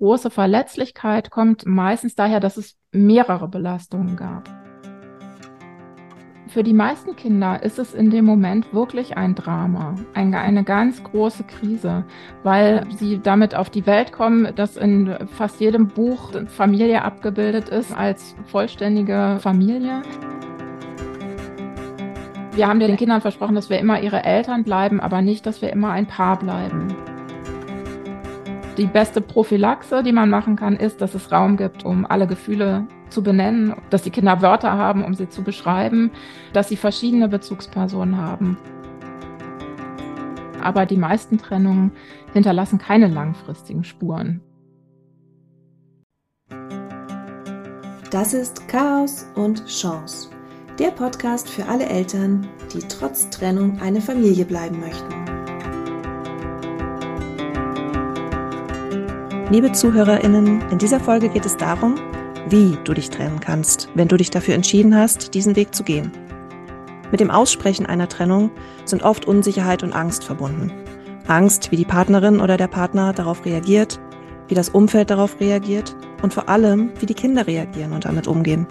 große Verletzlichkeit kommt meistens daher, dass es mehrere Belastungen gab. Für die meisten Kinder ist es in dem Moment wirklich ein Drama, eine, ganz große Krise, weil sie damit auf die Welt kommen, dass in fast jedem Buch Familie abgebildet ist als vollständige Familie. Wir haben den Kindern versprochen, dass wir immer ihre Eltern bleiben, aber nicht, dass wir immer ein Paar bleiben. Die beste Prophylaxe, die man machen kann, ist, dass es Raum gibt, um alle Gefühle zu benennen, dass die Kinder Wörter haben, um sie zu beschreiben, dass sie verschiedene Bezugspersonen haben. Aber die meisten Trennungen hinterlassen keine langfristigen Spuren. Das ist Chaos und Chance, der Podcast für alle Eltern, die trotz Trennung eine Familie bleiben möchten. Liebe Zuhörerinnen, in dieser Folge geht es darum, wie du dich trennen kannst, wenn du dich dafür entschieden hast, diesen Weg zu gehen. Mit dem Aussprechen einer Trennung sind oft Unsicherheit und Angst verbunden. Angst, wie die Partnerin oder der Partner darauf reagiert, wie das Umfeld darauf reagiert und vor allem, wie die Kinder reagieren und damit umgehen.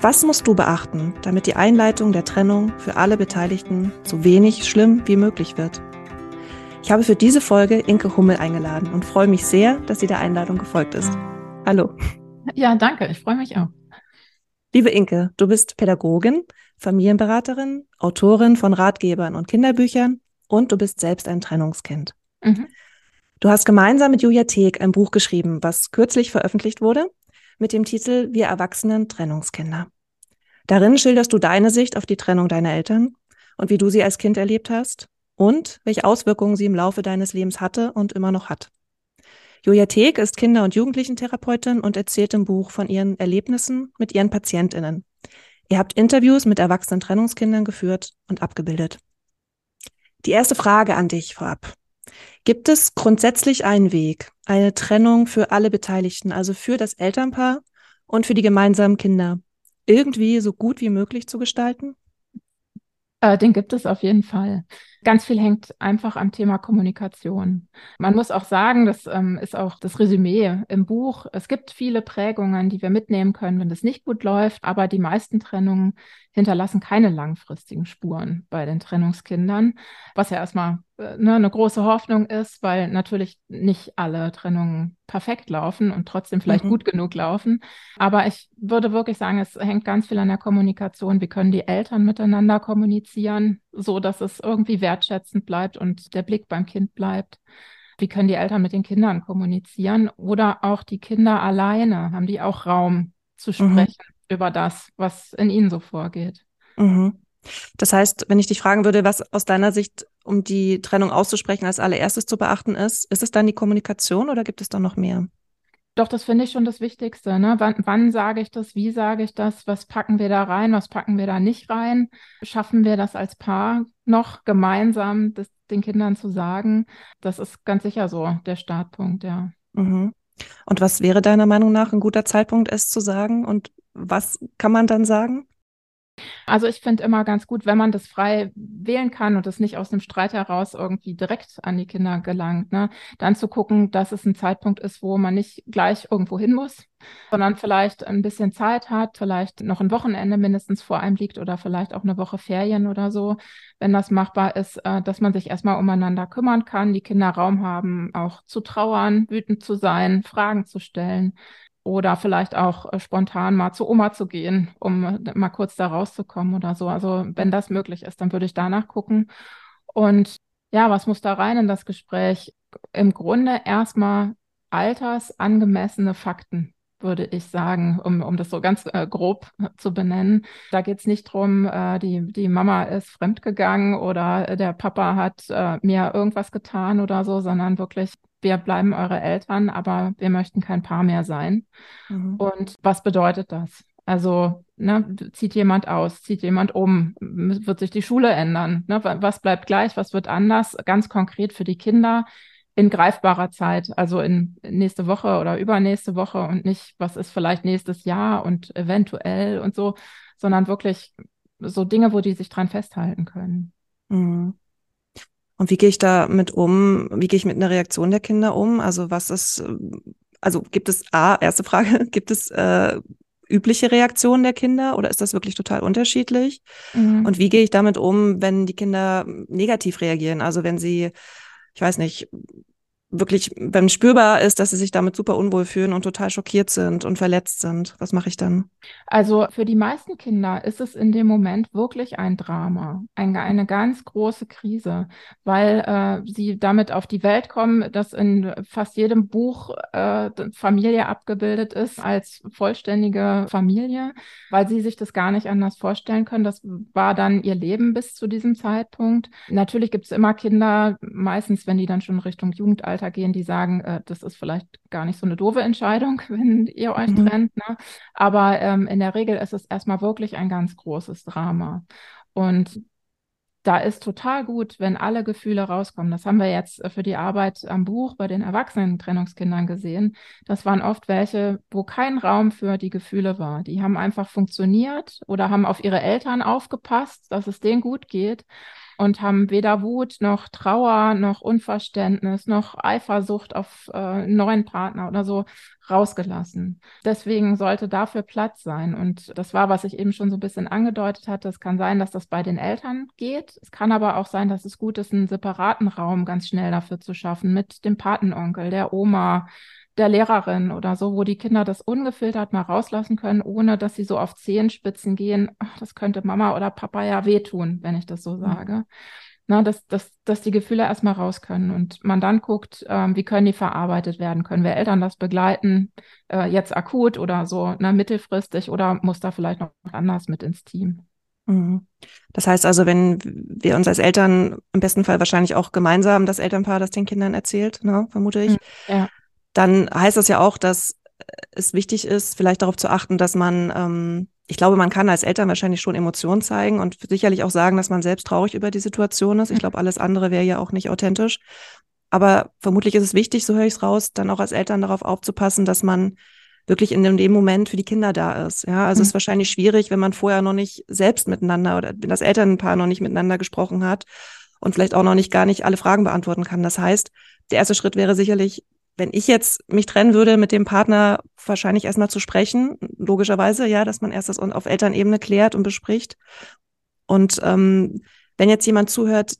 Was musst du beachten, damit die Einleitung der Trennung für alle Beteiligten so wenig schlimm wie möglich wird? Ich habe für diese Folge Inke Hummel eingeladen und freue mich sehr, dass sie der Einladung gefolgt ist. Hallo. Ja, danke. Ich freue mich auch. Liebe Inke, du bist Pädagogin, Familienberaterin, Autorin von Ratgebern und Kinderbüchern und du bist selbst ein Trennungskind. Mhm. Du hast gemeinsam mit Julia Teek ein Buch geschrieben, was kürzlich veröffentlicht wurde, mit dem Titel Wir Erwachsenen Trennungskinder. Darin schilderst du deine Sicht auf die Trennung deiner Eltern und wie du sie als Kind erlebt hast und welche Auswirkungen sie im Laufe deines Lebens hatte und immer noch hat. Julia Teek ist Kinder- und Jugendlichentherapeutin und erzählt im Buch von ihren Erlebnissen mit ihren PatientInnen. Ihr habt Interviews mit erwachsenen Trennungskindern geführt und abgebildet. Die erste Frage an dich vorab. Gibt es grundsätzlich einen Weg, eine Trennung für alle Beteiligten, also für das Elternpaar und für die gemeinsamen Kinder, irgendwie so gut wie möglich zu gestalten? Äh, den gibt es auf jeden Fall. Ganz viel hängt einfach am Thema Kommunikation. Man muss auch sagen, das ähm, ist auch das Resümee im Buch. Es gibt viele Prägungen, die wir mitnehmen können, wenn das nicht gut läuft, aber die meisten Trennungen hinterlassen keine langfristigen Spuren bei den Trennungskindern, was ja erstmal äh, ne, eine große Hoffnung ist, weil natürlich nicht alle Trennungen perfekt laufen und trotzdem vielleicht mhm. gut genug laufen. Aber ich würde wirklich sagen, es hängt ganz viel an der Kommunikation. Wie können die Eltern miteinander kommunizieren, so dass es irgendwie wertschätzend bleibt und der Blick beim Kind bleibt? Wie können die Eltern mit den Kindern kommunizieren oder auch die Kinder alleine? Haben die auch Raum zu mhm. sprechen mhm. Über das, was in ihnen so vorgeht? Mhm. Das heißt, wenn ich dich fragen würde, was aus deiner Sicht, um die Trennung auszusprechen, als allererstes zu beachten ist, ist es dann die Kommunikation oder gibt es da noch mehr? Doch, das finde ich schon das Wichtigste. Ne? Wann, wann sage ich das? Wie sage ich das? Was packen wir da rein? Was packen wir da nicht rein? Schaffen wir das als Paar noch gemeinsam, das den Kindern zu sagen? Das ist ganz sicher so der Startpunkt, ja. Mhm. Und was wäre deiner Meinung nach ein guter Zeitpunkt, es zu sagen? Und was kann man dann sagen? Also ich finde immer ganz gut, wenn man das frei wählen kann und es nicht aus einem Streit heraus irgendwie direkt an die Kinder gelangt, ne, dann zu gucken, dass es ein Zeitpunkt ist, wo man nicht gleich irgendwo hin muss, sondern vielleicht ein bisschen Zeit hat, vielleicht noch ein Wochenende mindestens vor einem liegt oder vielleicht auch eine Woche Ferien oder so, wenn das machbar ist, äh, dass man sich erstmal umeinander kümmern kann, die Kinder Raum haben, auch zu trauern, wütend zu sein, Fragen zu stellen, oder vielleicht auch äh, spontan mal zu Oma zu gehen, um äh, mal kurz da rauszukommen oder so. Also wenn das möglich ist, dann würde ich danach gucken. Und ja, was muss da rein in das Gespräch? Im Grunde erstmal altersangemessene Fakten würde ich sagen, um, um das so ganz äh, grob zu benennen. Da geht es nicht drum, äh, die, die Mama ist fremdgegangen oder der Papa hat äh, mir irgendwas getan oder so, sondern wirklich, wir bleiben eure Eltern, aber wir möchten kein Paar mehr sein. Mhm. Und was bedeutet das? Also ne, zieht jemand aus, zieht jemand um, wird sich die Schule ändern? Ne? Was bleibt gleich, was wird anders? Ganz konkret für die Kinder in greifbarer Zeit, also in nächste Woche oder übernächste Woche und nicht, was ist vielleicht nächstes Jahr und eventuell und so, sondern wirklich so Dinge, wo die sich dran festhalten können. Mhm. Und wie gehe ich da mit um? Wie gehe ich mit einer Reaktion der Kinder um? Also was ist also gibt es A, erste Frage, gibt es äh, übliche Reaktionen der Kinder oder ist das wirklich total unterschiedlich? Mhm. Und wie gehe ich damit um, wenn die Kinder negativ reagieren? Also wenn sie, ich weiß nicht, wirklich, wenn spürbar ist, dass sie sich damit super unwohl fühlen und total schockiert sind und verletzt sind. Was mache ich dann? Also für die meisten Kinder ist es in dem Moment wirklich ein Drama, eine, eine ganz große Krise, weil äh, sie damit auf die Welt kommen, dass in fast jedem Buch äh, Familie abgebildet ist als vollständige Familie, weil sie sich das gar nicht anders vorstellen können. Das war dann ihr Leben bis zu diesem Zeitpunkt. Natürlich gibt es immer Kinder, meistens wenn die dann schon Richtung Jugendalter weitergehen, die sagen, äh, das ist vielleicht gar nicht so eine doofe Entscheidung, wenn ihr euch mhm. trennt. Ne? Aber ähm, in der Regel ist es erstmal wirklich ein ganz großes Drama. Und da ist total gut, wenn alle Gefühle rauskommen. Das haben wir jetzt für die Arbeit am Buch bei den erwachsenen Trennungskindern gesehen. Das waren oft welche, wo kein Raum für die Gefühle war. Die haben einfach funktioniert oder haben auf ihre Eltern aufgepasst, dass es denen gut geht und haben weder Wut noch Trauer noch Unverständnis noch Eifersucht auf äh, einen neuen Partner oder so rausgelassen. Deswegen sollte dafür Platz sein. Und das war, was ich eben schon so ein bisschen angedeutet hatte. Es kann sein, dass das bei den Eltern geht. Es kann aber auch sein, dass es gut ist, einen separaten Raum ganz schnell dafür zu schaffen mit dem Patenonkel, der Oma, der Lehrerin oder so, wo die Kinder das ungefiltert mal rauslassen können, ohne dass sie so auf Zehenspitzen gehen, ach, das könnte Mama oder Papa ja wehtun, wenn ich das so sage. Mhm. Na, dass, dass, dass die Gefühle erstmal raus können und man dann guckt, ähm, wie können die verarbeitet werden? Können wir Eltern das begleiten, äh, jetzt akut oder so na, mittelfristig oder muss da vielleicht noch anders mit ins Team? Mhm. Das heißt also, wenn wir uns als Eltern im besten Fall wahrscheinlich auch gemeinsam das Elternpaar das den Kindern erzählt, ne, vermute ich, mhm. ja dann heißt das ja auch, dass es wichtig ist, vielleicht darauf zu achten, dass man, ähm, ich glaube, man kann als Eltern wahrscheinlich schon Emotionen zeigen und sicherlich auch sagen, dass man selbst traurig über die Situation ist. Ich glaube, alles andere wäre ja auch nicht authentisch. Aber vermutlich ist es wichtig, so höre ich es raus, dann auch als Eltern darauf aufzupassen, dass man wirklich in dem Moment für die Kinder da ist. Ja, also mhm. es ist wahrscheinlich schwierig, wenn man vorher noch nicht selbst miteinander oder wenn das Elternpaar noch nicht miteinander gesprochen hat und vielleicht auch noch nicht gar nicht alle Fragen beantworten kann. Das heißt, der erste Schritt wäre sicherlich, wenn ich jetzt mich trennen würde, mit dem Partner wahrscheinlich erstmal zu sprechen, logischerweise, ja, dass man erst das auf Elternebene klärt und bespricht. Und ähm, wenn jetzt jemand zuhört,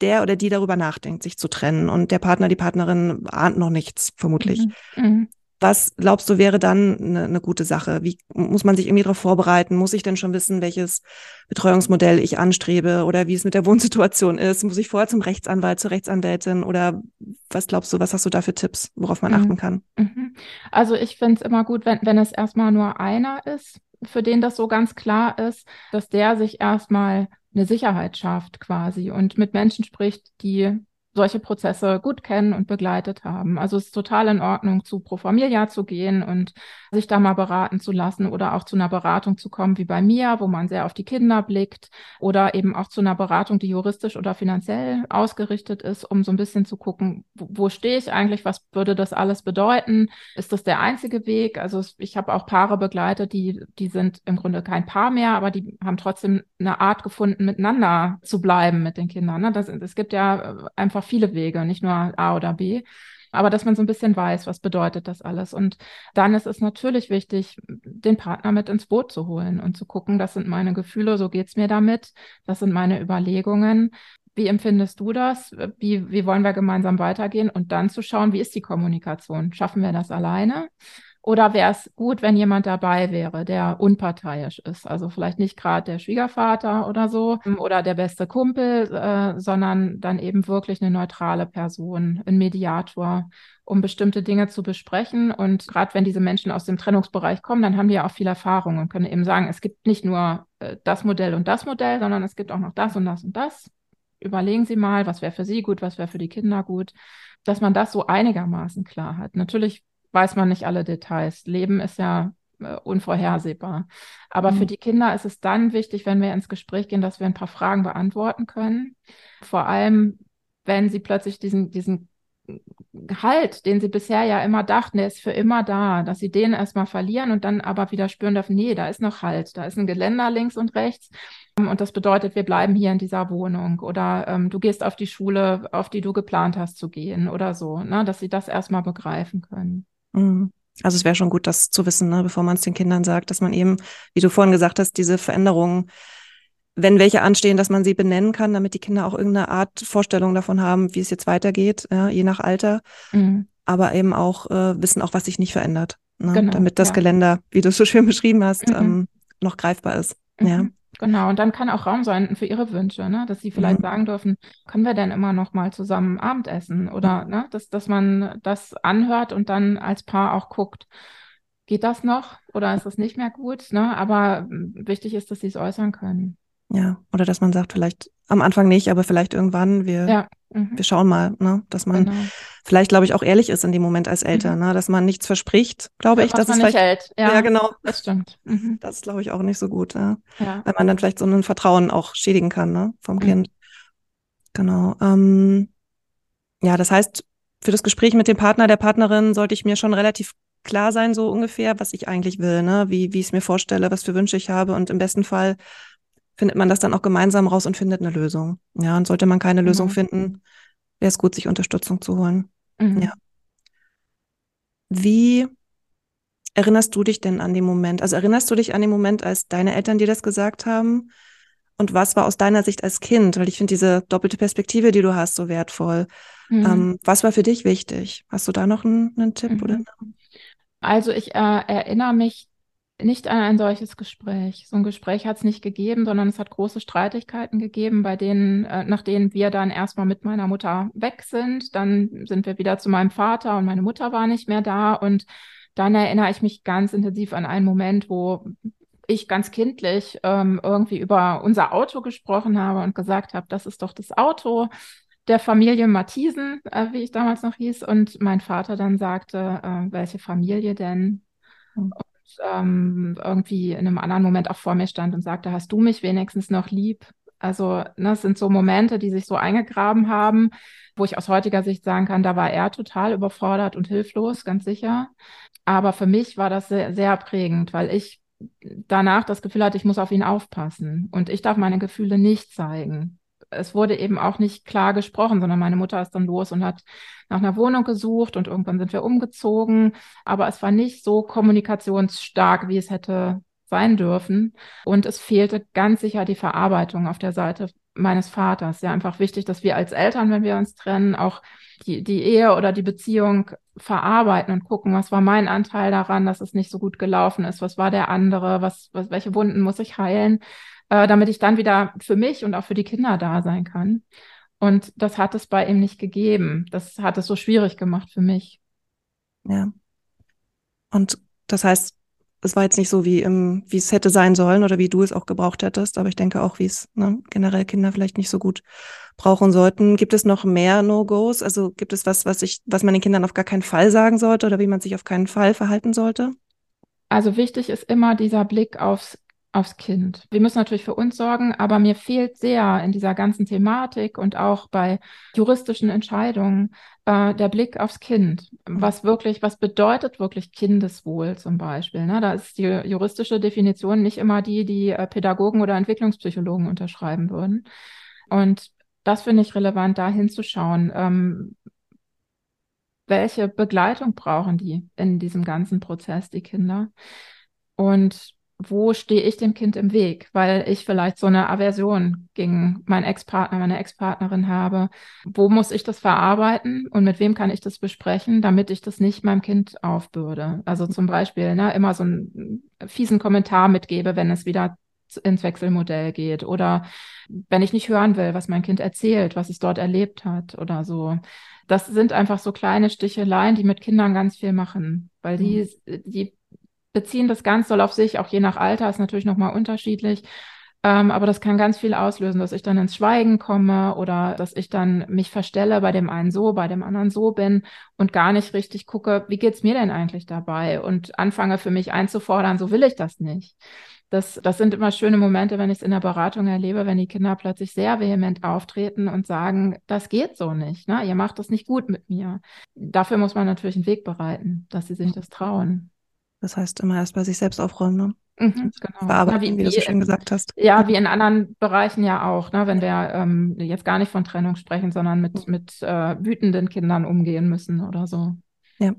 der oder die darüber nachdenkt, sich zu trennen und der Partner, die Partnerin ahnt noch nichts, vermutlich. Mhm. Mhm. Was glaubst du wäre dann eine, eine gute Sache? Wie muss man sich irgendwie darauf vorbereiten? Muss ich denn schon wissen, welches Betreuungsmodell ich anstrebe oder wie es mit der Wohnsituation ist? Muss ich vorher zum Rechtsanwalt, zur Rechtsanwältin oder was glaubst du, was hast du da für Tipps, worauf man mhm. achten kann? Mhm. Also ich finde es immer gut, wenn, wenn es erstmal nur einer ist, für den das so ganz klar ist, dass der sich erstmal eine Sicherheit schafft quasi und mit Menschen spricht, die solche Prozesse gut kennen und begleitet haben. Also es ist total in Ordnung, zu Pro Familia zu gehen und sich da mal beraten zu lassen oder auch zu einer Beratung zu kommen wie bei mir, wo man sehr auf die Kinder blickt oder eben auch zu einer Beratung, die juristisch oder finanziell ausgerichtet ist, um so ein bisschen zu gucken, wo, wo stehe ich eigentlich, was würde das alles bedeuten? Ist das der einzige Weg? Also ich habe auch Paare begleitet, die, die sind im Grunde kein Paar mehr, aber die haben trotzdem eine Art gefunden, miteinander zu bleiben mit den Kindern. Ne? Das, es gibt ja einfach viele Wege, nicht nur A oder B. Aber dass man so ein bisschen weiß, was bedeutet das alles. Und dann ist es natürlich wichtig, den Partner mit ins Boot zu holen und zu gucken, das sind meine Gefühle, so geht es mir damit, das sind meine Überlegungen. Wie empfindest du das? Wie, wie wollen wir gemeinsam weitergehen? Und dann zu schauen, wie ist die Kommunikation? Schaffen wir das alleine? Oder wäre es gut, wenn jemand dabei wäre, der unparteiisch ist? Also vielleicht nicht gerade der Schwiegervater oder so oder der beste Kumpel, äh, sondern dann eben wirklich eine neutrale Person, ein Mediator, um bestimmte Dinge zu besprechen. Und gerade wenn diese Menschen aus dem Trennungsbereich kommen, dann haben die ja auch viel Erfahrung und können eben sagen, es gibt nicht nur äh, das Modell und das Modell, sondern es gibt auch noch das und das und das. Überlegen Sie mal, was wäre für Sie gut, was wäre für die Kinder gut, dass man das so einigermaßen klar hat. Natürlich weiß man nicht alle Details. Leben ist ja äh, unvorhersehbar. Aber mhm. für die Kinder ist es dann wichtig, wenn wir ins Gespräch gehen, dass wir ein paar Fragen beantworten können. Vor allem, wenn sie plötzlich diesen, diesen Halt, den sie bisher ja immer dachten, der ist für immer da, dass sie den erstmal verlieren und dann aber wieder spüren dürfen, nee, da ist noch Halt, da ist ein Geländer links und rechts. Und das bedeutet, wir bleiben hier in dieser Wohnung oder ähm, du gehst auf die Schule, auf die du geplant hast zu gehen oder so, ne, dass sie das erstmal begreifen können. Mhm. Also es wäre schon gut, das zu wissen, ne, bevor man es den Kindern sagt, dass man eben, wie du vorhin gesagt hast, diese Veränderungen wenn welche anstehen, dass man sie benennen kann, damit die Kinder auch irgendeine Art Vorstellung davon haben, wie es jetzt weitergeht, ja, je nach Alter. Mhm. Aber eben auch äh, wissen auch, was sich nicht verändert. Ne? Genau, damit das ja. Geländer, wie du es so schön beschrieben hast, mhm. ähm, noch greifbar ist. Mhm. Ja. Genau, und dann kann auch Raum sein für ihre Wünsche, ne? dass sie vielleicht mhm. sagen dürfen, können wir denn immer noch mal zusammen Abendessen? Oder ne? dass, dass man das anhört und dann als Paar auch guckt, geht das noch oder ist das nicht mehr gut? Ne? Aber wichtig ist, dass sie es äußern können. Ja, oder dass man sagt, vielleicht am Anfang nicht, aber vielleicht irgendwann, wir, ja. mhm. wir schauen mal, ne? Dass man genau. vielleicht, glaube ich, auch ehrlich ist in dem Moment als Eltern, mhm. ne? Dass man nichts verspricht, glaube ich, dass man es nicht hält. Ja, ja, genau. Das stimmt. Mhm. Das ist, glaube ich, auch nicht so gut, ja? ja. Weil man dann vielleicht so ein Vertrauen auch schädigen kann, ne? Vom mhm. Kind. Genau. Ähm, ja, das heißt, für das Gespräch mit dem Partner, der Partnerin sollte ich mir schon relativ klar sein, so ungefähr, was ich eigentlich will, ne? Wie, wie ich es mir vorstelle, was für Wünsche ich habe und im besten Fall findet man das dann auch gemeinsam raus und findet eine Lösung. Ja, und sollte man keine mhm. Lösung finden, wäre es gut, sich Unterstützung zu holen. Mhm. Ja. Wie erinnerst du dich denn an den Moment? Also erinnerst du dich an den Moment, als deine Eltern dir das gesagt haben? Und was war aus deiner Sicht als Kind? Weil ich finde diese doppelte Perspektive, die du hast, so wertvoll. Mhm. Ähm, was war für dich wichtig? Hast du da noch einen, einen Tipp mhm. oder? Also ich äh, erinnere mich nicht an ein solches Gespräch. So ein Gespräch hat es nicht gegeben, sondern es hat große Streitigkeiten gegeben, bei denen, äh, nach denen wir dann erstmal mit meiner Mutter weg sind. Dann sind wir wieder zu meinem Vater und meine Mutter war nicht mehr da. Und dann erinnere ich mich ganz intensiv an einen Moment, wo ich ganz kindlich ähm, irgendwie über unser Auto gesprochen habe und gesagt habe, das ist doch das Auto der Familie Matthiesen, äh, wie ich damals noch hieß. Und mein Vater dann sagte, äh, welche Familie denn? Mhm ähm, irgendwie in einem anderen Moment auch vor mir stand und sagte, hast du mich wenigstens noch lieb? Also, ne, es sind so Momente, die sich so eingegraben haben, wo ich aus heutiger Sicht sagen kann, da war er total überfordert und hilflos, ganz sicher. Aber für mich war das sehr, sehr prägend, weil ich danach das Gefühl hatte, ich muss auf ihn aufpassen und ich darf meine Gefühle nicht zeigen es wurde eben auch nicht klar gesprochen, sondern meine Mutter ist dann los und hat nach einer Wohnung gesucht und irgendwann sind wir umgezogen. Aber es war nicht so kommunikationsstark, wie es hätte sein dürfen. Und es fehlte ganz sicher die Verarbeitung auf der Seite meines Vaters. Ja, einfach wichtig, dass wir als Eltern, wenn wir uns trennen, auch die, die Ehe oder die Beziehung verarbeiten und gucken, was war mein Anteil daran, dass es nicht so gut gelaufen ist, was war der andere, was, was welche Wunden muss ich heilen äh, damit ich dann wieder für mich und auch für die Kinder da sein kann. Und das hat es bei ihm nicht gegeben. Das hat es so schwierig gemacht für mich. Ja. Und das heißt, es war jetzt nicht so, wie, im, wie es hätte sein sollen oder wie du es auch gebraucht hättest, aber ich denke auch, wie es ne, generell Kinder vielleicht nicht so gut brauchen sollten. Gibt es noch mehr No-Gos? Also gibt es was, was ich, was man den Kindern auf gar keinen Fall sagen sollte oder wie man sich auf keinen Fall verhalten sollte? Also wichtig ist immer dieser Blick aufs aufs Kind. Wir müssen natürlich für uns sorgen, aber mir fehlt sehr in dieser ganzen Thematik und auch bei juristischen Entscheidungen äh, der Blick aufs Kind. Was wirklich, was bedeutet wirklich Kindeswohl zum Beispiel? Ne? Da ist die juristische Definition nicht immer die, die äh, Pädagogen oder Entwicklungspsychologen unterschreiben würden. Und das finde ich relevant, da hinzuschauen. Ähm, welche Begleitung brauchen die in diesem ganzen Prozess, die Kinder? Und wo stehe ich dem Kind im Weg, weil ich vielleicht so eine Aversion gegen meinen Ex-Partner, meine Ex-Partnerin habe. Wo muss ich das verarbeiten und mit wem kann ich das besprechen, damit ich das nicht meinem Kind aufbürde? Also zum Beispiel ne, immer so einen fiesen Kommentar mitgebe, wenn es wieder ins Wechselmodell geht oder wenn ich nicht hören will, was mein Kind erzählt, was es dort erlebt hat oder so. Das sind einfach so kleine Sticheleien, die mit Kindern ganz viel machen, weil die, mhm. die beziehen das ganz doll auf sich, auch je nach Alter ist natürlich nochmal unterschiedlich. Ähm, aber das kann ganz viel auslösen, dass ich dann ins Schweigen komme oder dass ich dann mich verstelle, bei dem einen so, bei dem anderen so bin und gar nicht richtig gucke, wie geht's mir denn eigentlich dabei und anfange für mich einzufordern, so will ich das nicht. Das, das sind immer schöne Momente, wenn ich es in der Beratung erlebe, wenn die Kinder plötzlich sehr vehement auftreten und sagen, das geht so nicht, ne? ihr macht das nicht gut mit mir. Dafür muss man natürlich einen Weg bereiten, dass sie sich das trauen. Das heißt, immer erst bei sich selbst aufräumen, ne? Mhm, genau. Bearbeiten, wie, wie, du so schön gesagt hast. Ja, wie in anderen Bereichen ja auch, ne? wenn wir ähm, jetzt gar nicht von Trennung sprechen, sondern mit, mit äh, wütenden Kindern umgehen müssen oder so. Ja.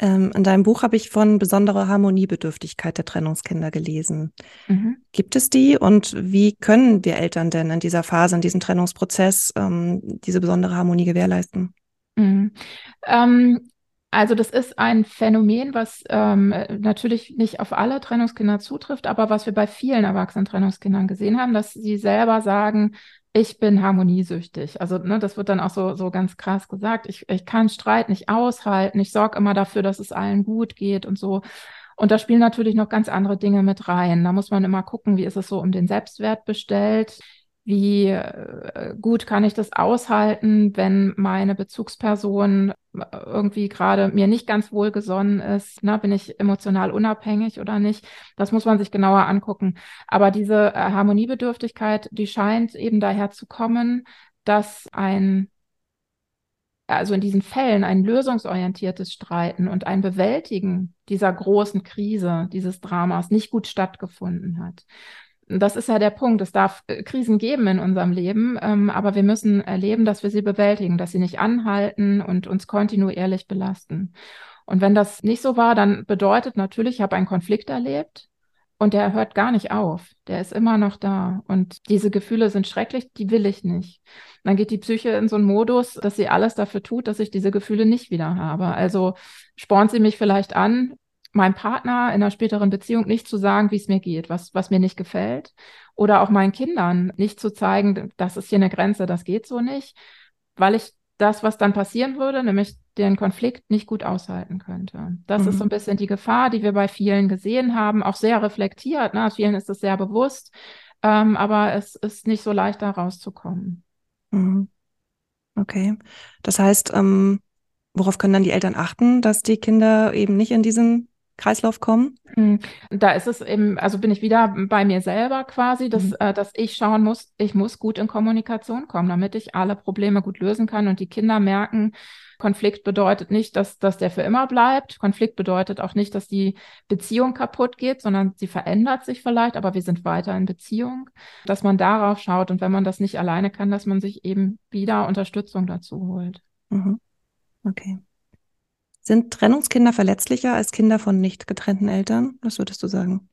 Ähm, in deinem Buch habe ich von besonderer Harmoniebedürftigkeit der Trennungskinder gelesen. Mhm. Gibt es die und wie können wir Eltern denn in dieser Phase, in diesem Trennungsprozess ähm, diese besondere Harmonie gewährleisten? Mhm. Ähm, also das ist ein Phänomen, was ähm, natürlich nicht auf alle Trennungskinder zutrifft, aber was wir bei vielen erwachsenen Trennungskindern gesehen haben, dass sie selber sagen, ich bin harmoniesüchtig. Also ne, das wird dann auch so, so ganz krass gesagt. Ich, ich kann Streit nicht aushalten. Ich sorge immer dafür, dass es allen gut geht und so. Und da spielen natürlich noch ganz andere Dinge mit rein. Da muss man immer gucken, wie ist es so um den Selbstwert bestellt wie äh, gut kann ich das aushalten, wenn meine Bezugsperson äh, irgendwie gerade mir nicht ganz wohlgesonnen ist, ne? bin ich emotional unabhängig oder nicht, das muss man sich genauer angucken. Aber diese äh, Harmoniebedürftigkeit, die scheint eben daher zu kommen, dass ein also in diesen Fällen ein lösungsorientiertes Streiten und ein Bewältigen dieser großen Krise, dieses Dramas nicht gut stattgefunden hat das ist ja der Punkt. Es darf äh, Krisen geben in unserem Leben, ähm, aber wir müssen erleben, dass wir sie bewältigen, dass sie nicht anhalten und uns kontinuierlich belasten. Und wenn das nicht so war, dann bedeutet natürlich, ich habe einen Konflikt erlebt und der hört gar nicht auf. Der ist immer noch da. Und diese Gefühle sind schrecklich, die will ich nicht. Dann geht die Psyche in so einen Modus, dass sie alles dafür tut, dass ich diese Gefühle nicht wieder habe. Also spornt sie mich vielleicht an, meinem Partner in einer späteren Beziehung nicht zu sagen, wie es mir geht, was, was mir nicht gefällt. Oder auch meinen Kindern nicht zu zeigen, das ist hier eine Grenze, das geht so nicht, weil ich das, was dann passieren würde, nämlich den Konflikt nicht gut aushalten könnte. Das mhm. ist so ein bisschen die Gefahr, die wir bei vielen gesehen haben, auch sehr reflektiert. Ne? Vielen ist es sehr bewusst, ähm, aber es ist nicht so leicht, da rauszukommen. Mhm. Okay. Das heißt, ähm, worauf können dann die Eltern achten, dass die Kinder eben nicht in diesen Kreislauf kommen? Hm. Da ist es eben, also bin ich wieder bei mir selber quasi, dass, mhm. äh, dass ich schauen muss, ich muss gut in Kommunikation kommen, damit ich alle Probleme gut lösen kann und die Kinder merken, Konflikt bedeutet nicht, dass, dass der für immer bleibt. Konflikt bedeutet auch nicht, dass die Beziehung kaputt geht, sondern sie verändert sich vielleicht, aber wir sind weiter in Beziehung. Dass man darauf schaut und wenn man das nicht alleine kann, dass man sich eben wieder Unterstützung dazu holt. Mhm. Okay. Sind Trennungskinder verletzlicher als Kinder von nicht getrennten Eltern? Was würdest du sagen?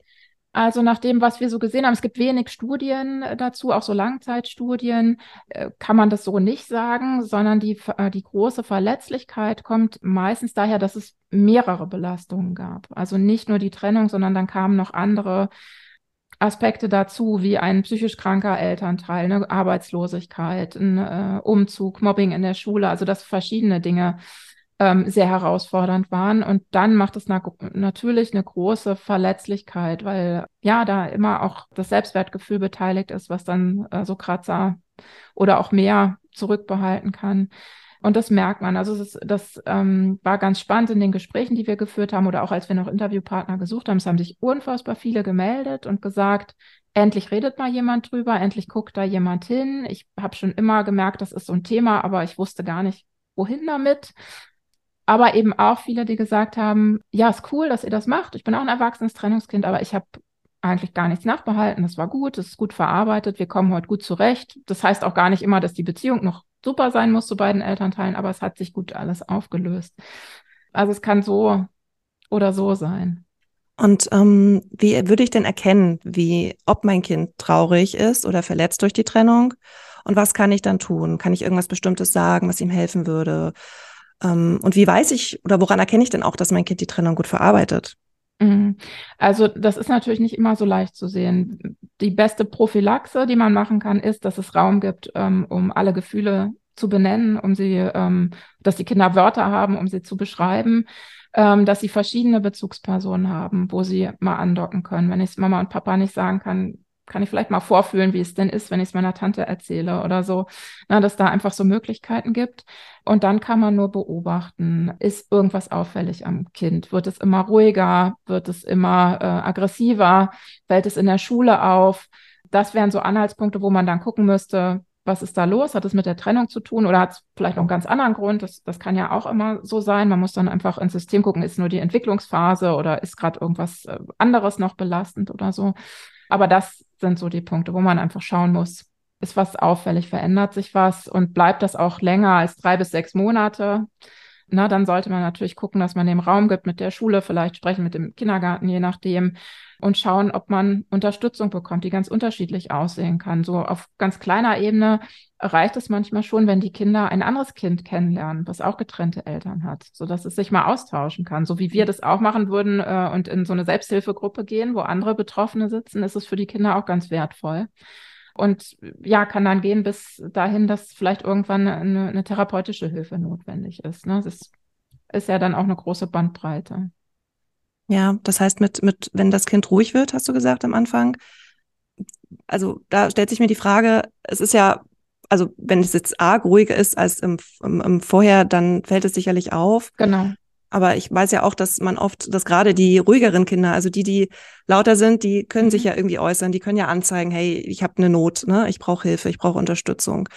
Also nach dem, was wir so gesehen haben, es gibt wenig Studien äh, dazu, auch so Langzeitstudien, äh, kann man das so nicht sagen, sondern die, äh, die große Verletzlichkeit kommt meistens daher, dass es mehrere Belastungen gab. Also nicht nur die Trennung, sondern dann kamen noch andere Aspekte dazu, wie ein psychisch kranker Elternteil, eine Arbeitslosigkeit, ein Umzug, Mobbing in der Schule, also dass verschiedene Dinge ähm, sehr herausfordernd waren. Und dann macht es na natürlich eine große Verletzlichkeit, weil ja da immer auch das Selbstwertgefühl beteiligt ist, was dann äh, so Kratzer oder auch mehr zurückbehalten kann. Und das merkt man. Also das, das ähm, war ganz spannend in den Gesprächen, die wir geführt haben oder auch als wir noch Interviewpartner gesucht haben. Es haben sich unfassbar viele gemeldet und gesagt, endlich redet mal jemand drüber, endlich guckt da jemand hin. Ich habe schon immer gemerkt, das ist so ein Thema, aber ich wusste gar nicht, wohin damit aber eben auch viele, die gesagt haben, ja, ist cool, dass ihr das macht. Ich bin auch ein erwachsenes Trennungskind, aber ich habe eigentlich gar nichts nachbehalten. Das war gut, das ist gut verarbeitet, wir kommen heute gut zurecht. Das heißt auch gar nicht immer, dass die Beziehung noch super sein muss zu beiden Elternteilen, aber es hat sich gut alles aufgelöst. Also es kann so oder so sein. Und ähm, wie würde ich denn erkennen, wie ob mein Kind traurig ist oder verletzt durch die Trennung? Und was kann ich dann tun? Kann ich irgendwas Bestimmtes sagen, was ihm helfen würde? Ähm, und wie weiß ich oder woran erkenne ich denn auch, dass mein Kind die Trennung gut verarbeitet? Mhm. Also das ist natürlich nicht immer so leicht zu sehen. Die beste Prophylaxe, die man machen kann, ist, dass es Raum gibt, ähm, um alle Gefühle zu benennen, um sie, ähm, dass die Kinder Wörter haben, um sie zu beschreiben, dass sie verschiedene Bezugspersonen haben, wo sie mal andocken können. Wenn ich Mama und Papa nicht sagen kann, kann ich vielleicht mal vorfühlen, wie es denn ist, wenn ich es meiner Tante erzähle oder so, na, dass da einfach so Möglichkeiten gibt. Und dann kann man nur beobachten, ist irgendwas auffällig am Kind? Wird es immer ruhiger? Wird es immer äh, aggressiver? Fällt es in der Schule auf? Das wären so Anhaltspunkte, wo man dann gucken müsste, was ist da los? Hat es mit der Trennung zu tun oder hat es vielleicht noch einen ganz anderen Grund? Das, das kann ja auch immer so sein. Man muss dann einfach ins System gucken, ist nur die Entwicklungsphase oder ist gerade irgendwas äh, anderes noch belastend oder so. Aber das sind so die Punkte, wo man einfach schauen muss, ist was auffällig, verändert sich was und bleibt das auch länger als drei bis sechs Monate? Na, dann sollte man natürlich gucken, dass man dem Raum gibt mit der Schule, vielleicht sprechen mit dem Kindergarten, je nachdem, und schauen, ob man Unterstützung bekommt, die ganz unterschiedlich aussehen kann. So auf ganz kleiner Ebene reicht es manchmal schon, wenn die Kinder ein anderes Kind kennenlernen, was auch getrennte Eltern hat, so dass es sich mal austauschen kann. So wie wir das auch machen würden äh, und in so eine Selbsthilfegruppe gehen, wo andere Betroffene sitzen, ist es für die Kinder auch ganz wertvoll. Und ja, kann dann gehen bis dahin, dass vielleicht irgendwann eine, eine therapeutische Hilfe notwendig ist. Ne? Das ist ja dann auch eine große Bandbreite. Ja, das heißt, mit, mit, wenn das Kind ruhig wird, hast du gesagt am Anfang. Also da stellt sich mir die Frage, es ist ja, also wenn es jetzt arg ruhiger ist als im, im, im Vorher, dann fällt es sicherlich auf. Genau. Aber ich weiß ja auch, dass man oft, dass gerade die ruhigeren Kinder, also die, die lauter sind, die können sich mhm. ja irgendwie äußern, die können ja anzeigen, hey, ich habe eine Not, ne? ich brauche Hilfe, ich brauche Unterstützung.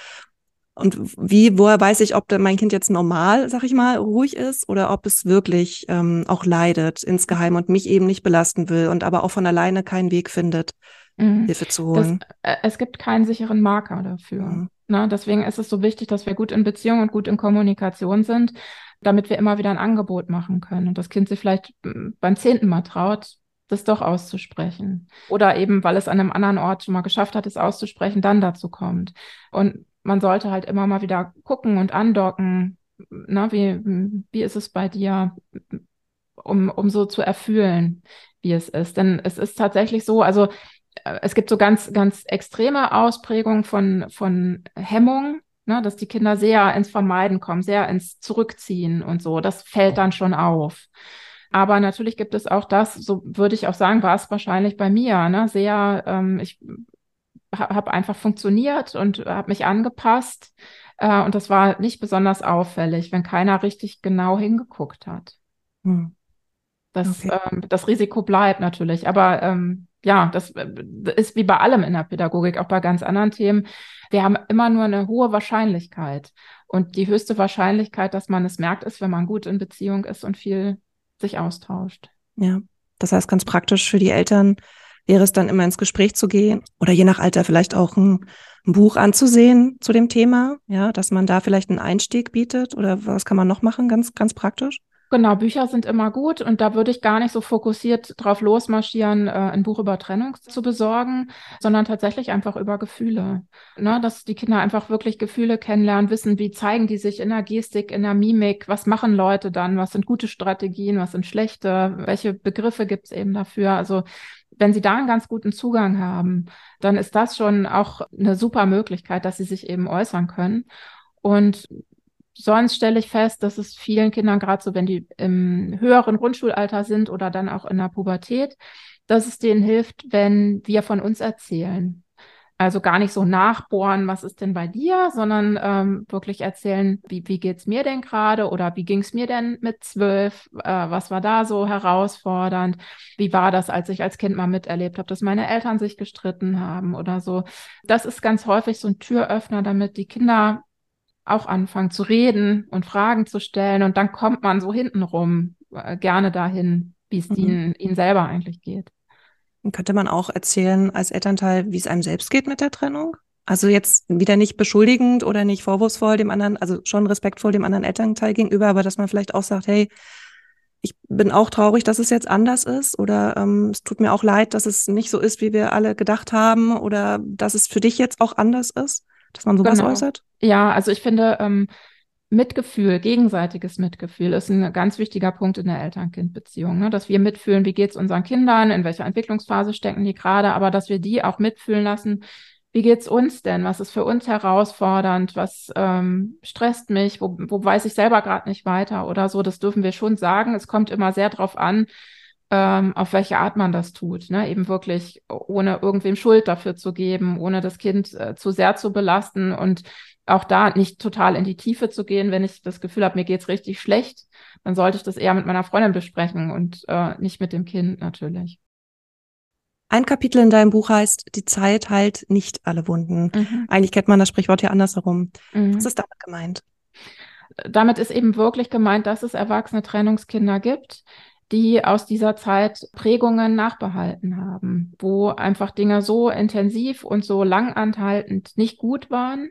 Und wie, woher weiß ich, ob mein Kind jetzt normal, sag ich mal, ruhig ist oder ob es wirklich ähm, auch leidet insgeheim und mich eben nicht belasten will und aber auch von alleine keinen Weg findet, mhm. Hilfe zu holen? Das, äh, es gibt keinen sicheren Marker dafür. Mhm. Ne? Deswegen ist es so wichtig, dass wir gut in Beziehung und gut in Kommunikation sind, damit wir immer wieder ein Angebot machen können und das Kind sich vielleicht hm, beim zehnten Mal traut, das doch auszusprechen. Oder eben, weil es an einem anderen Ort schon mal geschafft hat, es auszusprechen, dann dazu kommt. Und man sollte halt immer mal wieder gucken und andocken, na, wie, wie ist es bei dir, um, um so zu erfühlen, wie es ist. Denn es ist tatsächlich so, also äh, es gibt so ganz, ganz extreme Ausprägungen von, von Hemmung, ne, dass die Kinder sehr ins Vermeiden kommen, sehr ins Zurückziehen und so. Das fällt dann schon auf. Aber natürlich gibt es auch das, so würde ich auch sagen, war es wahrscheinlich bei mir, ne, sehr, ähm, ich habe einfach funktioniert und habe mich angepasst. Äh, und das war nicht besonders auffällig, wenn keiner richtig genau hingeguckt hat. Hm. Das, okay. ähm, das Risiko bleibt natürlich. Aber ähm, ja, das äh, ist wie bei allem in der Pädagogik, auch bei ganz anderen Themen. Wir haben immer nur eine hohe Wahrscheinlichkeit. Und die höchste Wahrscheinlichkeit, dass man es merkt, ist, wenn man gut in Beziehung ist und viel sich austauscht. Ja, das heißt ganz praktisch für die Eltern, wäre es dann immer ins Gespräch zu gehen oder je nach Alter vielleicht auch ein, ein, Buch anzusehen zu dem Thema, ja, dass man da vielleicht einen Einstieg bietet oder was kann man noch machen, ganz, ganz praktisch? Genau, Bücher sind immer gut und da würde ich gar nicht so fokussiert drauf losmarschieren, äh, ein Buch über Trennung zu besorgen, sondern tatsächlich einfach über Gefühle. Ne, dass die Kinder einfach wirklich Gefühle kennenlernen, wissen, wie zeigen die sich in der Gestik, in der Mimik, was machen Leute dann, was sind gute Strategien, was sind schlechte, welche Begriffe gibt es eben dafür. Also wenn Sie da einen ganz guten Zugang haben, dann ist das schon auch eine super Möglichkeit, dass Sie sich eben äußern können. Und sonst stelle ich fest, dass es vielen Kindern, gerade so wenn die im höheren Grundschulalter sind oder dann auch in der Pubertät, dass es denen hilft, wenn wir von uns erzählen. Also gar nicht so nachbohren, was ist denn bei dir, sondern ähm, wirklich erzählen, wie, wie geht's mir denn gerade oder wie ging's mir denn mit zwölf, äh, was war da so herausfordernd, wie war das, als ich als Kind mal miterlebt habe, dass meine Eltern sich gestritten haben oder so. Das ist ganz häufig so ein Türöffner, damit die Kinder auch anfangen zu reden und Fragen zu stellen und dann kommt man so hintenrum äh, gerne dahin, wie es mhm. ihnen, ihnen selber eigentlich geht. Könnte man auch erzählen als Elternteil, wie es einem selbst geht mit der Trennung? Also jetzt wieder nicht beschuldigend oder nicht vorwurfsvoll dem anderen, also schon respektvoll dem anderen Elternteil gegenüber, aber dass man vielleicht auch sagt, hey, ich bin auch traurig, dass es jetzt anders ist oder ähm, es tut mir auch leid, dass es nicht so ist, wie wir alle gedacht haben oder dass es für dich jetzt auch anders ist, dass man sowas genau. äußert? Ja, also ich finde, ähm, Mitgefühl, gegenseitiges Mitgefühl ist ein ganz wichtiger Punkt in der Eltern-Kind-Beziehung, ne? dass wir mitfühlen, wie geht es unseren Kindern, in welcher Entwicklungsphase stecken die gerade, aber dass wir die auch mitfühlen lassen, wie geht's uns denn, was ist für uns herausfordernd, was ähm, stresst mich, wo, wo weiß ich selber gerade nicht weiter oder so, das dürfen wir schon sagen. Es kommt immer sehr darauf an, ähm, auf welche Art man das tut. Ne? Eben wirklich ohne irgendwem Schuld dafür zu geben, ohne das Kind äh, zu sehr zu belasten und auch da nicht total in die Tiefe zu gehen, wenn ich das Gefühl habe, mir geht's richtig schlecht, dann sollte ich das eher mit meiner Freundin besprechen und äh, nicht mit dem Kind natürlich. Ein Kapitel in deinem Buch heißt, die Zeit heilt nicht alle Wunden. Mhm. Eigentlich kennt man das Sprichwort ja andersherum. Mhm. Was ist damit gemeint? Damit ist eben wirklich gemeint, dass es erwachsene Trennungskinder gibt, die aus dieser Zeit Prägungen nachbehalten haben, wo einfach Dinge so intensiv und so langanhaltend nicht gut waren,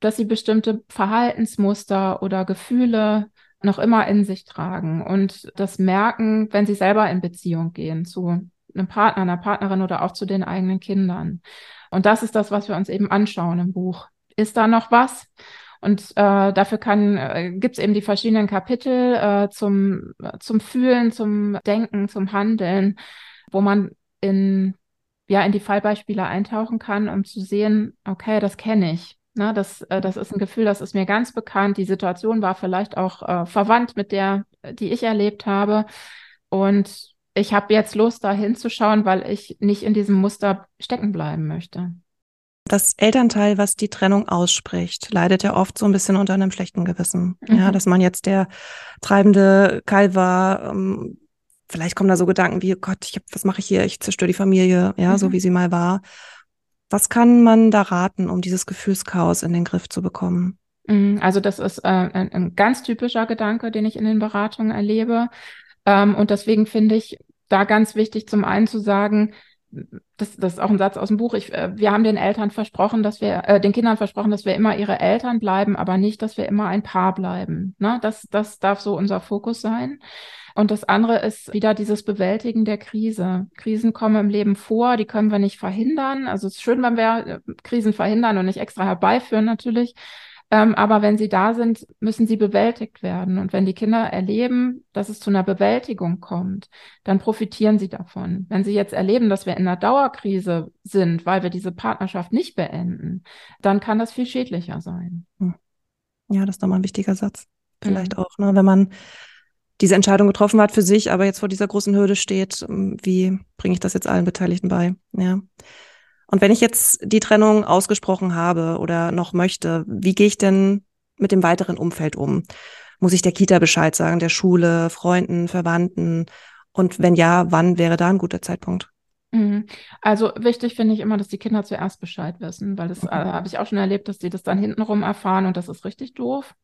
dass sie bestimmte Verhaltensmuster oder Gefühle noch immer in sich tragen und das merken, wenn sie selber in Beziehung gehen zu einem Partner, einer Partnerin oder auch zu den eigenen Kindern. Und das ist das, was wir uns eben anschauen im Buch. Ist da noch was? Und äh, dafür kann äh, gibt es eben die verschiedenen Kapitel äh, zum, zum Fühlen, zum Denken, zum Handeln, wo man in, ja, in die Fallbeispiele eintauchen kann, um zu sehen, okay, das kenne ich. Ne, das, äh, das ist ein Gefühl, das ist mir ganz bekannt. Die Situation war vielleicht auch äh, verwandt mit der, die ich erlebt habe. Und ich habe jetzt Lust, da hinzuschauen, weil ich nicht in diesem Muster stecken bleiben möchte. Das Elternteil, was die Trennung ausspricht, leidet ja oft so ein bisschen unter einem schlechten Gewissen. Mhm. Ja, dass man jetzt der treibende Keil war. Ähm, vielleicht kommen da so Gedanken wie, oh Gott, ich hab, was mache ich hier? Ich zerstöre die Familie, ja, mhm. so wie sie mal war. Was kann man da raten, um dieses Gefühlschaos in den Griff zu bekommen? Mhm, also das ist äh, ein, ein, ganz typischer Gedanke, den ich in den Beratungen erlebe. Ähm, und deswegen finde ich da ganz wichtig, zum einen zu sagen, das, das ist auch ein Satz aus dem Buch. Ich, äh, wir haben den Eltern versprochen, dass wir, äh, den Kindern versprochen, dass wir immer ihre Eltern bleiben, aber nicht, dass wir immer ein Paar bleiben. Ne? Das, das darf so unser Fokus sein. Und das andere ist wieder dieses Bewältigen der Krise. Krisen kommen im Leben vor, die können wir nicht verhindern. Also es ist schön, wenn wir äh, Krisen verhindern und nicht extra herbeiführen natürlich. Ähm, aber wenn sie da sind, müssen sie bewältigt werden. Und wenn die Kinder erleben, dass es zu einer Bewältigung kommt, dann profitieren sie davon. Wenn sie jetzt erleben, dass wir in einer Dauerkrise sind, weil wir diese Partnerschaft nicht beenden, dann kann das viel schädlicher sein. Hm. Ja, das ist nochmal ein wichtiger Satz. Vielleicht mhm. auch, ne? wenn man diese Entscheidung getroffen hat für sich, aber jetzt vor dieser großen Hürde steht, hm, wie bringe ich das jetzt allen Beteiligten bei? Ja. Und wenn ich jetzt die Trennung ausgesprochen habe oder noch möchte, wie gehe ich denn mit dem weiteren Umfeld um? Muss ich der Kita Bescheid sagen, der Schule, Freunden, Verwandten? Und wenn ja, wann wäre da ein guter Zeitpunkt? Mhm. Also wichtig finde ich immer, dass die Kinder zuerst Bescheid wissen, weil das äh, habe ich auch schon erlebt, dass die das dann hintenrum erfahren und das ist richtig doof.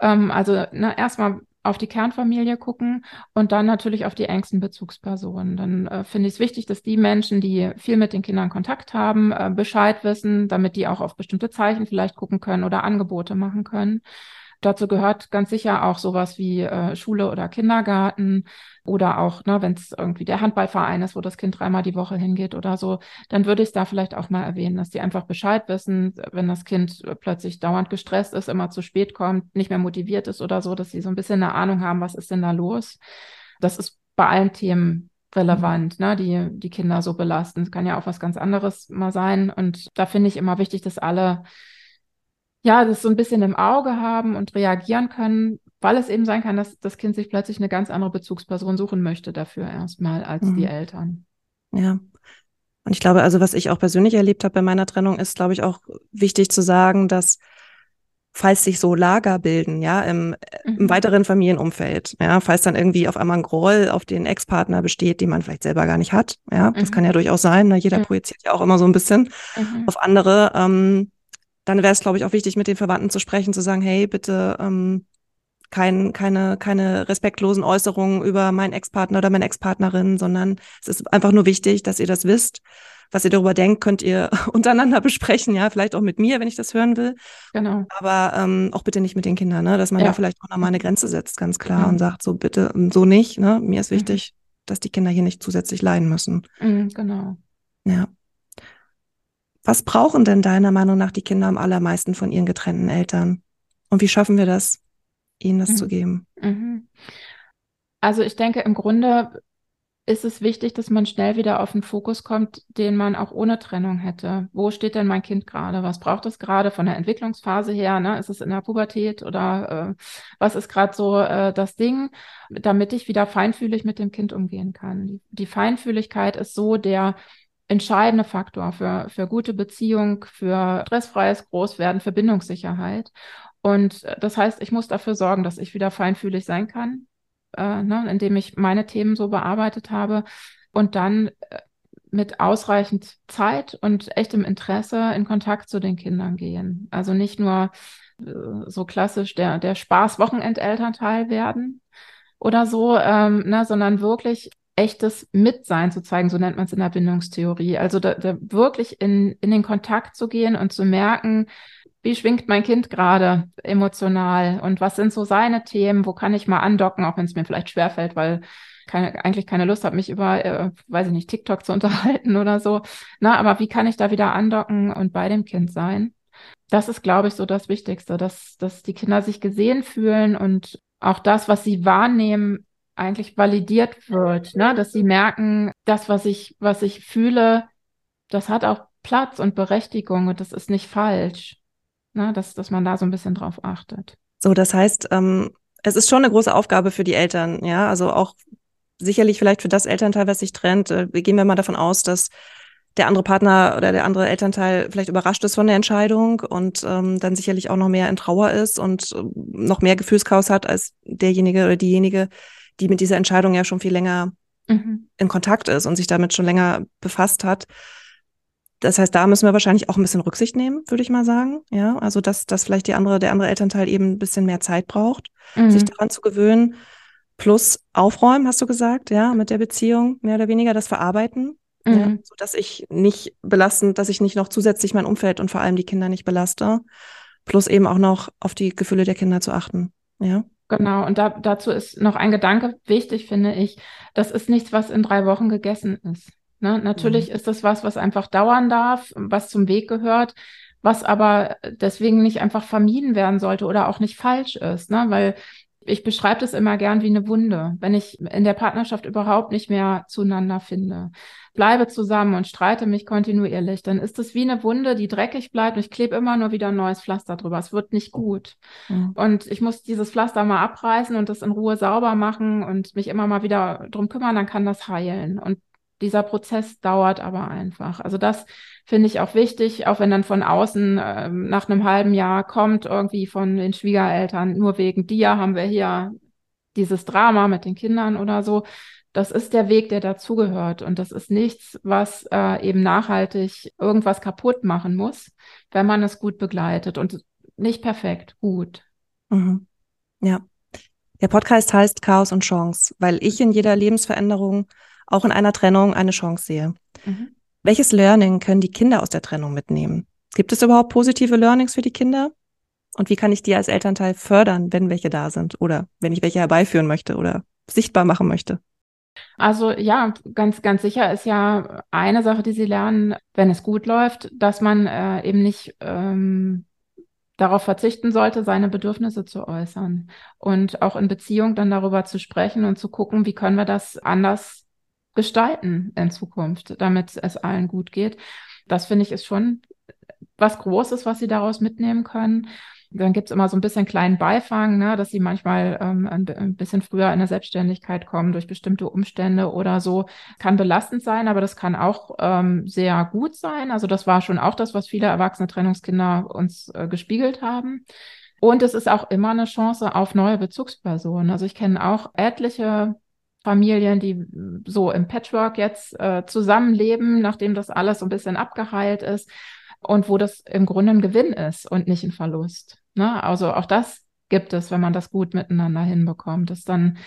Ähm, also ne, erstmal auf die Kernfamilie gucken und dann natürlich auf die engsten Bezugspersonen. Dann äh, finde ich es wichtig, dass die Menschen, die viel mit den Kindern Kontakt haben, äh, Bescheid wissen, damit die auch auf bestimmte Zeichen vielleicht gucken können oder Angebote machen können. Dazu gehört ganz sicher auch sowas wie äh, Schule oder Kindergarten oder auch, ne, wenn es irgendwie der Handballverein ist, wo das Kind dreimal die Woche hingeht oder so, dann würde ich da vielleicht auch mal erwähnen, dass die einfach Bescheid wissen, wenn das Kind plötzlich dauernd gestresst ist, immer zu spät kommt, nicht mehr motiviert ist oder so, dass sie so ein bisschen eine Ahnung haben, was ist denn da los. Das ist bei allen Themen relevant, ne, die die Kinder so belasten. Es kann ja auch was ganz anderes mal sein. Und da finde ich immer wichtig, dass alle ja, das so ein bisschen im Auge haben und reagieren können, weil es eben sein kann, dass das Kind sich plötzlich eine ganz andere Bezugsperson suchen möchte dafür erstmal als mhm. die Eltern. Ja. Und ich glaube, also was ich auch persönlich erlebt habe bei meiner Trennung, ist, glaube ich, auch wichtig zu sagen, dass falls sich so Lager bilden, ja, im, mhm. im weiteren Familienumfeld, ja, falls dann irgendwie auf einmal ein Groll auf den Ex-Partner besteht, den man vielleicht selber gar nicht hat, ja, mhm. das kann ja durchaus sein, ne? jeder mhm. projiziert ja auch immer so ein bisschen mhm. auf andere, ähm, dann wäre es, glaube ich, auch wichtig, mit den Verwandten zu sprechen, zu sagen, hey, bitte ähm, kein, keine, keine respektlosen Äußerungen über meinen Ex-Partner oder meine Ex-Partnerin, sondern es ist einfach nur wichtig, dass ihr das wisst. Was ihr darüber denkt, könnt ihr untereinander besprechen, ja, vielleicht auch mit mir, wenn ich das hören will. Genau. Aber ähm, auch bitte nicht mit den Kindern, ne? dass man ja. da vielleicht auch nochmal eine Grenze setzt, ganz klar, mhm. und sagt, so bitte, ähm, so nicht, ne? Mir ist mhm. wichtig, mhm. dass die Kinder hier nicht zusätzlich leiden müssen. Mhm, genau. Ja. Was brauchen denn deiner Meinung nach die Kinder am allermeisten von ihren getrennten Eltern? Und wie schaffen wir das, ihnen das mhm. zu geben? Mhm. Also ich denke, im Grunde ist es wichtig, dass man schnell wieder auf den Fokus kommt, den man auch ohne Trennung hätte. Wo steht denn mein Kind gerade? Was braucht es gerade von der Entwicklungsphase her? Ne? Ist es in der Pubertät oder äh, was ist gerade so äh, das Ding, damit ich wieder feinfühlig mit dem Kind umgehen kann? Die, die Feinfühligkeit ist so der entscheidende Faktor für, für gute Beziehung, für stressfreies Großwerden, für Bindungssicherheit. Und das heißt, ich muss dafür sorgen, dass ich wieder feinfühlig sein kann, äh, ne, indem ich meine Themen so bearbeitet habe und dann äh, mit ausreichend Zeit und echtem Interesse in Kontakt zu den Kindern gehen. Also nicht nur äh, so klassisch der, der Spaß-Wochenendelternteil werden oder so, ähm, ne, sondern wirklich echtes Mitsein zu zeigen, so nennt man es in der Bindungstheorie. Also da, da wirklich in, in den Kontakt zu gehen und zu merken, wie schwingt mein Kind gerade emotional und was sind so seine Themen, wo kann ich mal andocken, auch wenn es mir vielleicht schwerfällt, weil keine, eigentlich keine Lust habe, mich über, äh, weiß ich nicht, TikTok zu unterhalten oder so. Na, aber wie kann ich da wieder andocken und bei dem Kind sein? Das ist, glaube ich, so das Wichtigste, dass, dass die Kinder sich gesehen fühlen und auch das, was sie wahrnehmen, eigentlich validiert wird, ne? dass sie merken, das, was ich, was ich fühle, das hat auch Platz und Berechtigung und das ist nicht falsch ne, dass, dass man da so ein bisschen drauf achtet. So, das heißt, ähm, es ist schon eine große Aufgabe für die Eltern, ja, also auch sicherlich vielleicht für das Elternteil, was sich trennt. Äh, gehen wir mal davon aus, dass der andere Partner oder der andere Elternteil vielleicht überrascht ist von der Entscheidung und ähm, dann sicherlich auch noch mehr in Trauer ist und äh, noch mehr Gefühlschaos hat als derjenige oder diejenige, die mit dieser Entscheidung ja schon viel länger mhm. in Kontakt ist und sich damit schon länger befasst hat. Das heißt, da müssen wir wahrscheinlich auch ein bisschen Rücksicht nehmen, würde ich mal sagen. Ja, also dass, dass vielleicht die andere, der andere Elternteil eben ein bisschen mehr Zeit braucht, mhm. sich daran zu gewöhnen. Plus aufräumen, hast du gesagt, ja, mit der Beziehung, mehr oder weniger das Verarbeiten. Mhm. Ja, so dass ich nicht belastend, dass ich nicht noch zusätzlich mein Umfeld und vor allem die Kinder nicht belaste. Plus eben auch noch auf die Gefühle der Kinder zu achten. Ja. Genau, und da, dazu ist noch ein Gedanke wichtig, finde ich. Das ist nichts, was in drei Wochen gegessen ist. Ne? Natürlich mhm. ist das was, was einfach dauern darf, was zum Weg gehört, was aber deswegen nicht einfach vermieden werden sollte oder auch nicht falsch ist, ne? weil ich beschreibe das immer gern wie eine Wunde. Wenn ich in der Partnerschaft überhaupt nicht mehr zueinander finde, bleibe zusammen und streite mich kontinuierlich, dann ist es wie eine Wunde, die dreckig bleibt und ich klebe immer nur wieder ein neues Pflaster drüber. Es wird nicht gut. Mhm. Und ich muss dieses Pflaster mal abreißen und das in Ruhe sauber machen und mich immer mal wieder drum kümmern, dann kann das heilen. Und dieser Prozess dauert aber einfach. Also das finde ich auch wichtig, auch wenn dann von außen äh, nach einem halben Jahr kommt, irgendwie von den Schwiegereltern, nur wegen dir haben wir hier dieses Drama mit den Kindern oder so. Das ist der Weg, der dazugehört. Und das ist nichts, was äh, eben nachhaltig irgendwas kaputt machen muss, wenn man es gut begleitet. Und nicht perfekt, gut. Mhm. Ja. Der Podcast heißt Chaos und Chance, weil ich in jeder Lebensveränderung auch in einer Trennung eine Chance sehe. Mhm. Welches Learning können die Kinder aus der Trennung mitnehmen? Gibt es überhaupt positive Learnings für die Kinder? Und wie kann ich die als Elternteil fördern, wenn welche da sind oder wenn ich welche herbeiführen möchte oder sichtbar machen möchte? Also ja, ganz, ganz sicher ist ja eine Sache, die sie lernen, wenn es gut läuft, dass man äh, eben nicht ähm, darauf verzichten sollte, seine Bedürfnisse zu äußern und auch in Beziehung dann darüber zu sprechen und zu gucken, wie können wir das anders gestalten in Zukunft, damit es allen gut geht. Das finde ich ist schon was Großes, was sie daraus mitnehmen können. Dann gibt es immer so ein bisschen kleinen Beifang, ne, dass sie manchmal ähm, ein, ein, bisschen früher in der Selbstständigkeit kommen durch bestimmte Umstände oder so. Kann belastend sein, aber das kann auch ähm, sehr gut sein. Also das war schon auch das, was viele erwachsene Trennungskinder uns äh, gespiegelt haben. Und es ist auch immer eine Chance auf neue Bezugspersonen. Also ich kenne auch etliche Familien, die so im Patchwork jetzt äh, zusammenleben, nachdem das alles so ein bisschen abgeheilt ist und wo das im Grunde ein Gewinn ist und nicht ein Verlust. Ne? Also auch das gibt es, wenn man das gut miteinander hinbekommt, dass dann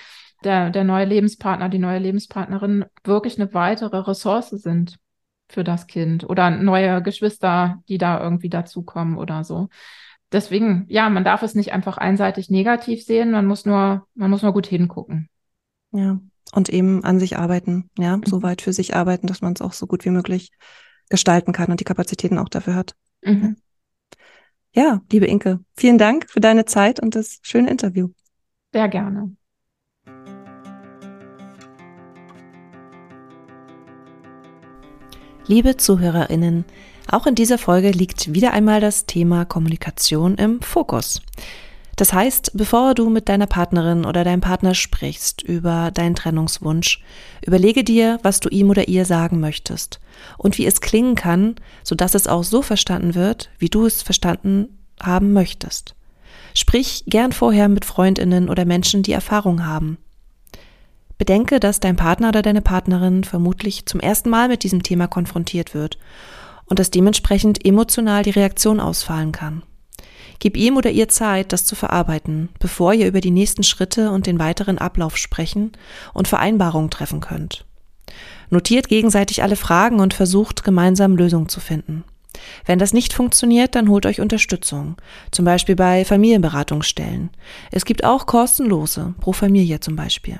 der, der neue Lebenspartner, die neue Lebenspartnerin wirklich eine weitere Ressource sind für das Kind oder neue Geschwister, die da irgendwie dazukommen oder so. Deswegen, ja, man darf es nicht einfach einseitig negativ sehen, man muss nur, man muss nur gut hingucken. Ja, und eben an sich arbeiten, ja, so mhm. weit für sich arbeiten, dass man es auch so gut wie möglich gestalten kann und die Kapazitäten auch dafür hat. Mhm. Ja, liebe Inke, vielen Dank für deine Zeit und das schöne Interview. Sehr gerne. Liebe Zuhörerinnen, auch in dieser Folge liegt wieder einmal das Thema Kommunikation im Fokus. Das heißt, bevor du mit deiner Partnerin oder deinem Partner sprichst über deinen Trennungswunsch, überlege dir, was du ihm oder ihr sagen möchtest und wie es klingen kann, sodass es auch so verstanden wird, wie du es verstanden haben möchtest. Sprich gern vorher mit Freundinnen oder Menschen, die Erfahrung haben. Bedenke, dass dein Partner oder deine Partnerin vermutlich zum ersten Mal mit diesem Thema konfrontiert wird und dass dementsprechend emotional die Reaktion ausfallen kann. Gib ihm oder ihr Zeit, das zu verarbeiten, bevor ihr über die nächsten Schritte und den weiteren Ablauf sprechen und Vereinbarungen treffen könnt. Notiert gegenseitig alle Fragen und versucht gemeinsam Lösungen zu finden. Wenn das nicht funktioniert, dann holt euch Unterstützung, zum Beispiel bei Familienberatungsstellen. Es gibt auch kostenlose, pro Familie zum Beispiel.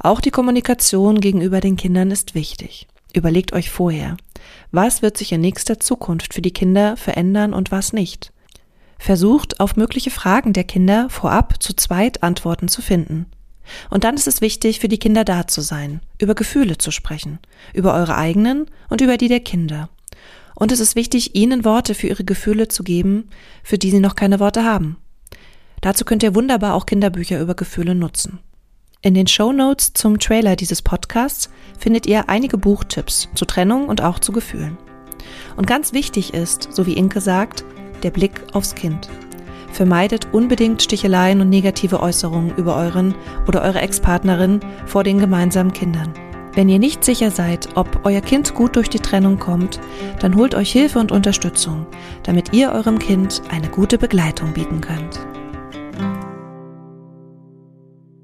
Auch die Kommunikation gegenüber den Kindern ist wichtig. Überlegt euch vorher, was wird sich in nächster Zukunft für die Kinder verändern und was nicht. Versucht auf mögliche Fragen der Kinder vorab zu zweit Antworten zu finden. Und dann ist es wichtig, für die Kinder da zu sein, über Gefühle zu sprechen, über eure eigenen und über die der Kinder. Und es ist wichtig, ihnen Worte für ihre Gefühle zu geben, für die sie noch keine Worte haben. Dazu könnt ihr wunderbar auch Kinderbücher über Gefühle nutzen. In den Show Notes zum Trailer dieses Podcasts findet ihr einige Buchtipps zu Trennung und auch zu Gefühlen. Und ganz wichtig ist, so wie Inke sagt, der Blick aufs Kind. Vermeidet unbedingt Sticheleien und negative Äußerungen über euren oder eure Ex-Partnerin vor den gemeinsamen Kindern. Wenn ihr nicht sicher seid, ob euer Kind gut durch die Trennung kommt, dann holt euch Hilfe und Unterstützung, damit ihr eurem Kind eine gute Begleitung bieten könnt.